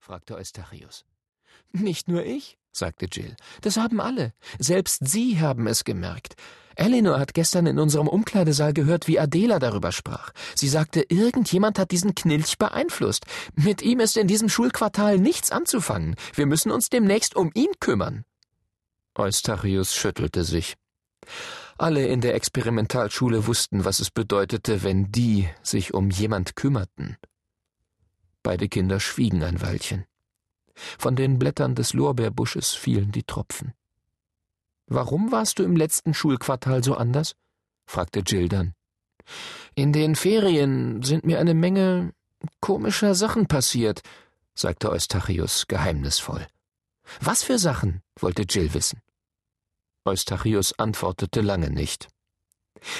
fragte Eustachius. Nicht nur ich, sagte Jill. Das haben alle. Selbst Sie haben es gemerkt. Eleanor hat gestern in unserem Umkleidesaal gehört, wie Adela darüber sprach. Sie sagte, irgendjemand hat diesen Knilch beeinflusst. Mit ihm ist in diesem Schulquartal nichts anzufangen. Wir müssen uns demnächst um ihn kümmern. Eustachius schüttelte sich. Alle in der Experimentalschule wussten, was es bedeutete, wenn die sich um jemand kümmerten. Beide Kinder schwiegen ein Weilchen. Von den Blättern des Lorbeerbusches fielen die Tropfen. Warum warst du im letzten Schulquartal so anders? fragte Jill dann. In den Ferien sind mir eine Menge komischer Sachen passiert, sagte Eustachius geheimnisvoll. Was für Sachen? wollte Jill wissen. Eustachius antwortete lange nicht.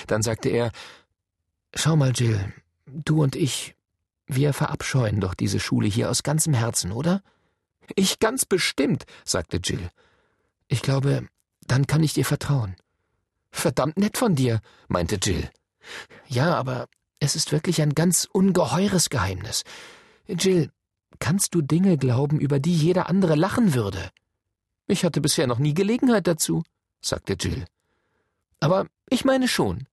Dann sagte er Schau mal, Jill, du und ich, wir verabscheuen doch diese Schule hier aus ganzem Herzen, oder? Ich ganz bestimmt, sagte Jill. Ich glaube, dann kann ich dir vertrauen. Verdammt nett von dir, meinte Jill. Ja, aber es ist wirklich ein ganz ungeheures Geheimnis. Jill, kannst du Dinge glauben, über die jeder andere lachen würde? Ich hatte bisher noch nie Gelegenheit dazu sagte Jill. Aber ich meine schon.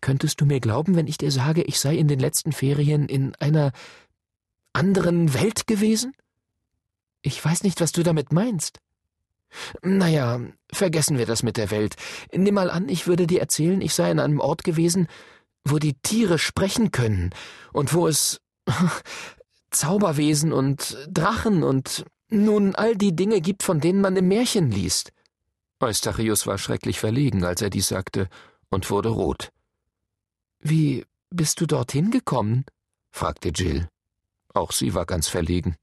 Könntest du mir glauben, wenn ich dir sage, ich sei in den letzten Ferien in einer anderen Welt gewesen? Ich weiß nicht, was du damit meinst. Naja, vergessen wir das mit der Welt. Nimm mal an, ich würde dir erzählen, ich sei an einem Ort gewesen, wo die Tiere sprechen können und wo es Zauberwesen und Drachen und nun all die Dinge gibt, von denen man im Märchen liest. Eustachius war schrecklich verlegen, als er dies sagte, und wurde rot. Wie bist du dorthin gekommen? fragte Jill. Auch sie war ganz verlegen.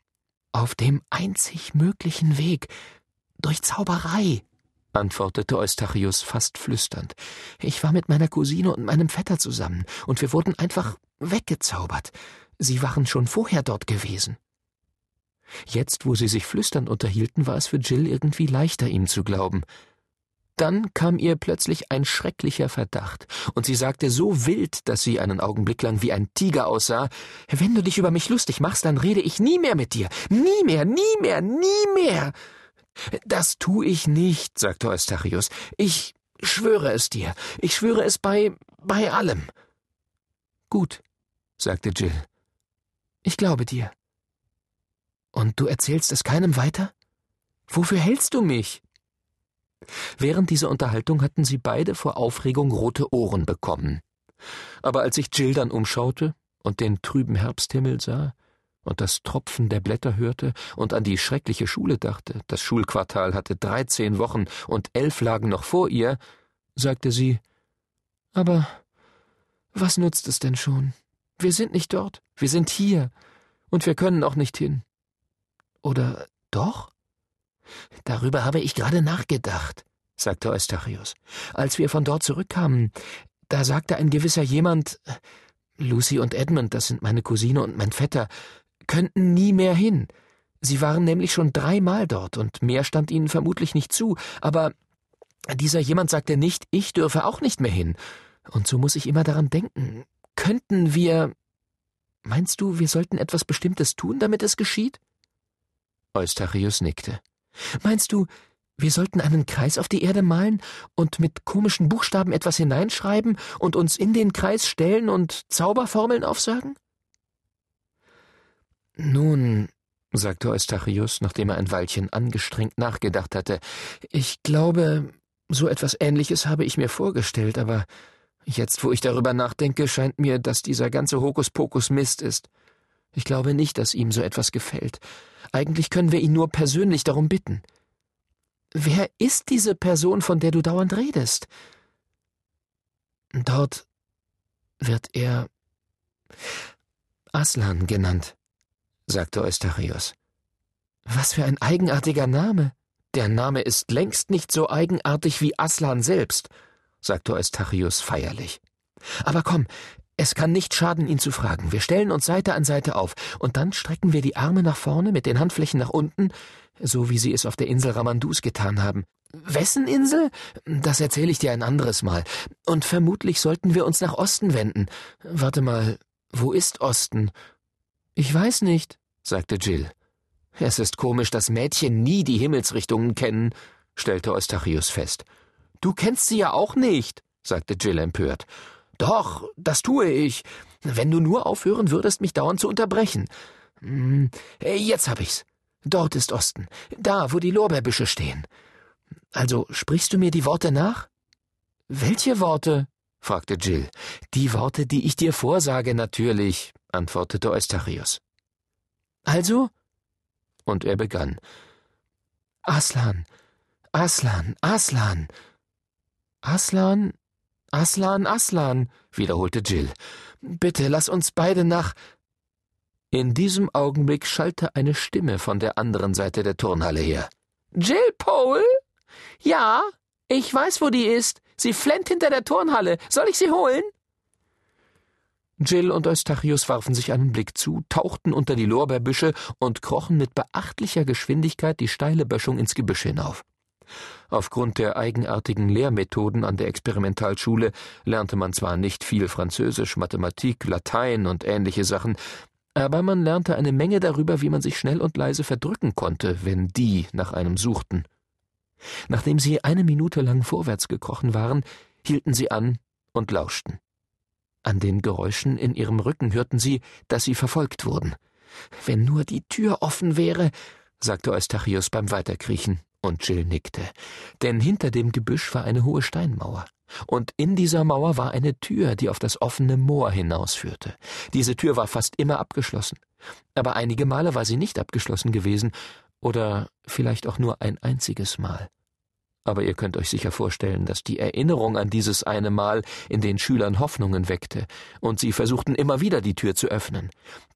Auf dem einzig möglichen Weg, durch Zauberei, antwortete Eustachius fast flüsternd. Ich war mit meiner Cousine und meinem Vetter zusammen, und wir wurden einfach weggezaubert. Sie waren schon vorher dort gewesen. Jetzt, wo sie sich flüsternd unterhielten, war es für Jill irgendwie leichter, ihm zu glauben. Dann kam ihr plötzlich ein schrecklicher Verdacht, und sie sagte so wild, dass sie einen Augenblick lang wie ein Tiger aussah Wenn du dich über mich lustig machst, dann rede ich nie mehr mit dir. Nie mehr, nie mehr, nie mehr. Das tu ich nicht, sagte Eustachius. Ich schwöre es dir. Ich schwöre es bei bei allem. Gut, sagte Jill. Ich glaube dir. Und du erzählst es keinem weiter? Wofür hältst du mich? Während dieser Unterhaltung hatten sie beide vor Aufregung rote Ohren bekommen. Aber als sich Jill dann umschaute und den trüben Herbsthimmel sah und das Tropfen der Blätter hörte und an die schreckliche Schule dachte, das Schulquartal hatte dreizehn Wochen und elf lagen noch vor ihr, sagte sie Aber was nutzt es denn schon? Wir sind nicht dort, wir sind hier, und wir können auch nicht hin. Oder doch? Darüber habe ich gerade nachgedacht, sagte Eustachius. Als wir von dort zurückkamen, da sagte ein gewisser jemand, Lucy und Edmund, das sind meine Cousine und mein Vetter, könnten nie mehr hin. Sie waren nämlich schon dreimal dort und mehr stand ihnen vermutlich nicht zu, aber dieser jemand sagte nicht, ich dürfe auch nicht mehr hin. Und so muss ich immer daran denken. Könnten wir. Meinst du, wir sollten etwas Bestimmtes tun, damit es geschieht? Eustachius nickte. Meinst du, wir sollten einen Kreis auf die Erde malen und mit komischen Buchstaben etwas hineinschreiben und uns in den Kreis stellen und Zauberformeln aufsagen? Nun, sagte Eustachius, nachdem er ein Weilchen angestrengt nachgedacht hatte, ich glaube, so etwas Ähnliches habe ich mir vorgestellt, aber jetzt, wo ich darüber nachdenke, scheint mir, dass dieser ganze Hokuspokus Mist ist. Ich glaube nicht, dass ihm so etwas gefällt. Eigentlich können wir ihn nur persönlich darum bitten. Wer ist diese Person, von der du dauernd redest? Dort wird er Aslan genannt, sagte Eustachius. Was für ein eigenartiger Name. Der Name ist längst nicht so eigenartig wie Aslan selbst, sagte Eustachius feierlich. Aber komm, es kann nicht schaden, ihn zu fragen. Wir stellen uns Seite an Seite auf, und dann strecken wir die Arme nach vorne mit den Handflächen nach unten, so wie sie es auf der Insel Ramandus getan haben. Wessen Insel? Das erzähle ich dir ein anderes Mal. Und vermutlich sollten wir uns nach Osten wenden. Warte mal, wo ist Osten? Ich weiß nicht, sagte Jill. Es ist komisch, dass Mädchen nie die Himmelsrichtungen kennen, stellte Eustachius fest. Du kennst sie ja auch nicht, sagte Jill empört. Doch, das tue ich, wenn du nur aufhören würdest, mich dauernd zu unterbrechen. Hm, jetzt hab ich's. Dort ist Osten, da, wo die Lorbeerbüsche stehen. Also sprichst du mir die Worte nach? Welche Worte? fragte Jill. Die Worte, die ich dir vorsage, natürlich, antwortete Eustachius. Also? Und er begann. Aslan, Aslan, Aslan. Aslan, Aslan, Aslan, wiederholte Jill. Bitte lass uns beide nach. In diesem Augenblick schallte eine Stimme von der anderen Seite der Turnhalle her. Jill Pole? Ja, ich weiß, wo die ist. Sie flennt hinter der Turnhalle. Soll ich sie holen? Jill und Eustachius warfen sich einen Blick zu, tauchten unter die Lorbeerbüsche und krochen mit beachtlicher Geschwindigkeit die steile Böschung ins Gebüsch hinauf. Aufgrund der eigenartigen Lehrmethoden an der Experimentalschule lernte man zwar nicht viel Französisch, Mathematik, Latein und ähnliche Sachen, aber man lernte eine Menge darüber, wie man sich schnell und leise verdrücken konnte, wenn die nach einem suchten. Nachdem sie eine Minute lang vorwärts gekrochen waren, hielten sie an und lauschten. An den Geräuschen in ihrem Rücken hörten sie, dass sie verfolgt wurden. Wenn nur die Tür offen wäre, sagte Eustachius beim Weiterkriechen, und Jill nickte. Denn hinter dem Gebüsch war eine hohe Steinmauer. Und in dieser Mauer war eine Tür, die auf das offene Moor hinausführte. Diese Tür war fast immer abgeschlossen. Aber einige Male war sie nicht abgeschlossen gewesen, oder vielleicht auch nur ein einziges Mal. Aber ihr könnt euch sicher vorstellen, dass die Erinnerung an dieses eine Mal in den Schülern Hoffnungen weckte, und sie versuchten immer wieder die Tür zu öffnen.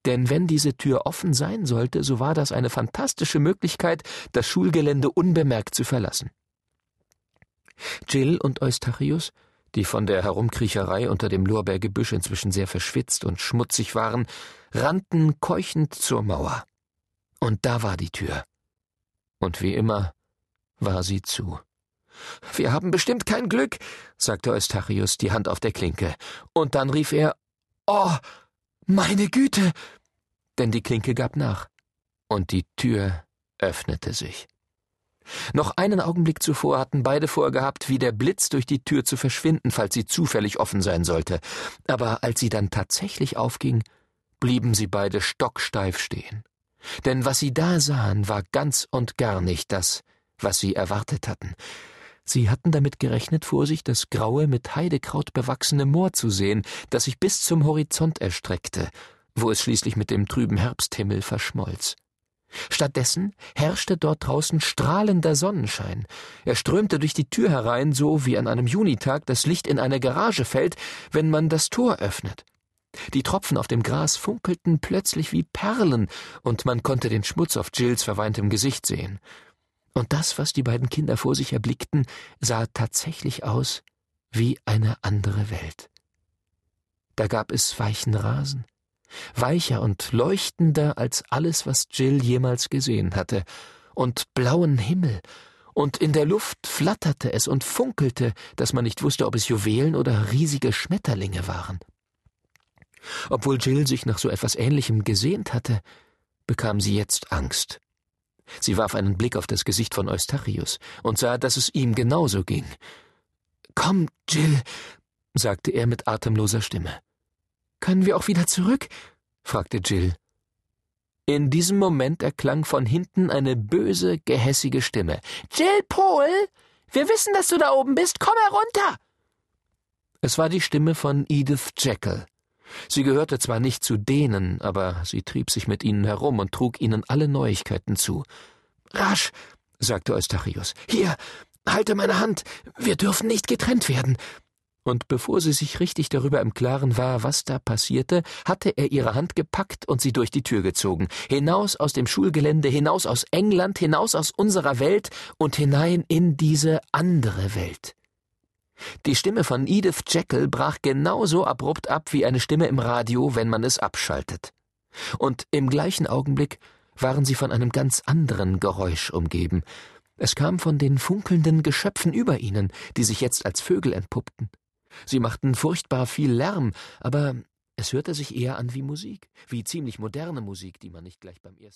Denn wenn diese Tür offen sein sollte, so war das eine fantastische Möglichkeit, das Schulgelände unbemerkt zu verlassen. Jill und Eustachius, die von der Herumkriecherei unter dem Lorbeergebüsch inzwischen sehr verschwitzt und schmutzig waren, rannten keuchend zur Mauer. Und da war die Tür. Und wie immer war sie zu. Wir haben bestimmt kein Glück, sagte Eustachius, die Hand auf der Klinke. Und dann rief er Oh, meine Güte. Denn die Klinke gab nach. Und die Tür öffnete sich. Noch einen Augenblick zuvor hatten beide vorgehabt, wie der Blitz durch die Tür zu verschwinden, falls sie zufällig offen sein sollte. Aber als sie dann tatsächlich aufging, blieben sie beide stocksteif stehen. Denn was sie da sahen, war ganz und gar nicht das, was sie erwartet hatten. Sie hatten damit gerechnet, vor sich das graue, mit Heidekraut bewachsene Moor zu sehen, das sich bis zum Horizont erstreckte, wo es schließlich mit dem trüben Herbsthimmel verschmolz. Stattdessen herrschte dort draußen strahlender Sonnenschein. Er strömte durch die Tür herein, so wie an einem Junitag das Licht in eine Garage fällt, wenn man das Tor öffnet. Die Tropfen auf dem Gras funkelten plötzlich wie Perlen, und man konnte den Schmutz auf Jills verweintem Gesicht sehen. Und das, was die beiden Kinder vor sich erblickten, sah tatsächlich aus wie eine andere Welt. Da gab es weichen Rasen, weicher und leuchtender als alles, was Jill jemals gesehen hatte, und blauen Himmel, und in der Luft flatterte es und funkelte, dass man nicht wusste, ob es Juwelen oder riesige Schmetterlinge waren. Obwohl Jill sich nach so etwas Ähnlichem gesehnt hatte, bekam sie jetzt Angst. Sie warf einen Blick auf das Gesicht von Eustachius und sah, dass es ihm genauso ging. Komm, Jill, sagte er mit atemloser Stimme. Können wir auch wieder zurück? fragte Jill. In diesem Moment erklang von hinten eine böse, gehässige Stimme. Jill Pohl, wir wissen, dass du da oben bist. Komm herunter! Es war die Stimme von Edith Jekyll. Sie gehörte zwar nicht zu denen, aber sie trieb sich mit ihnen herum und trug ihnen alle Neuigkeiten zu. Rasch, sagte Eustachius. Hier, halte meine Hand. Wir dürfen nicht getrennt werden. Und bevor sie sich richtig darüber im Klaren war, was da passierte, hatte er ihre Hand gepackt und sie durch die Tür gezogen, hinaus aus dem Schulgelände, hinaus aus England, hinaus aus unserer Welt und hinein in diese andere Welt. Die Stimme von Edith Jekyll brach genauso abrupt ab wie eine Stimme im Radio, wenn man es abschaltet. Und im gleichen Augenblick waren sie von einem ganz anderen Geräusch umgeben. Es kam von den funkelnden Geschöpfen über ihnen, die sich jetzt als Vögel entpuppten. Sie machten furchtbar viel Lärm, aber es hörte sich eher an wie Musik, wie ziemlich moderne Musik, die man nicht gleich beim ersten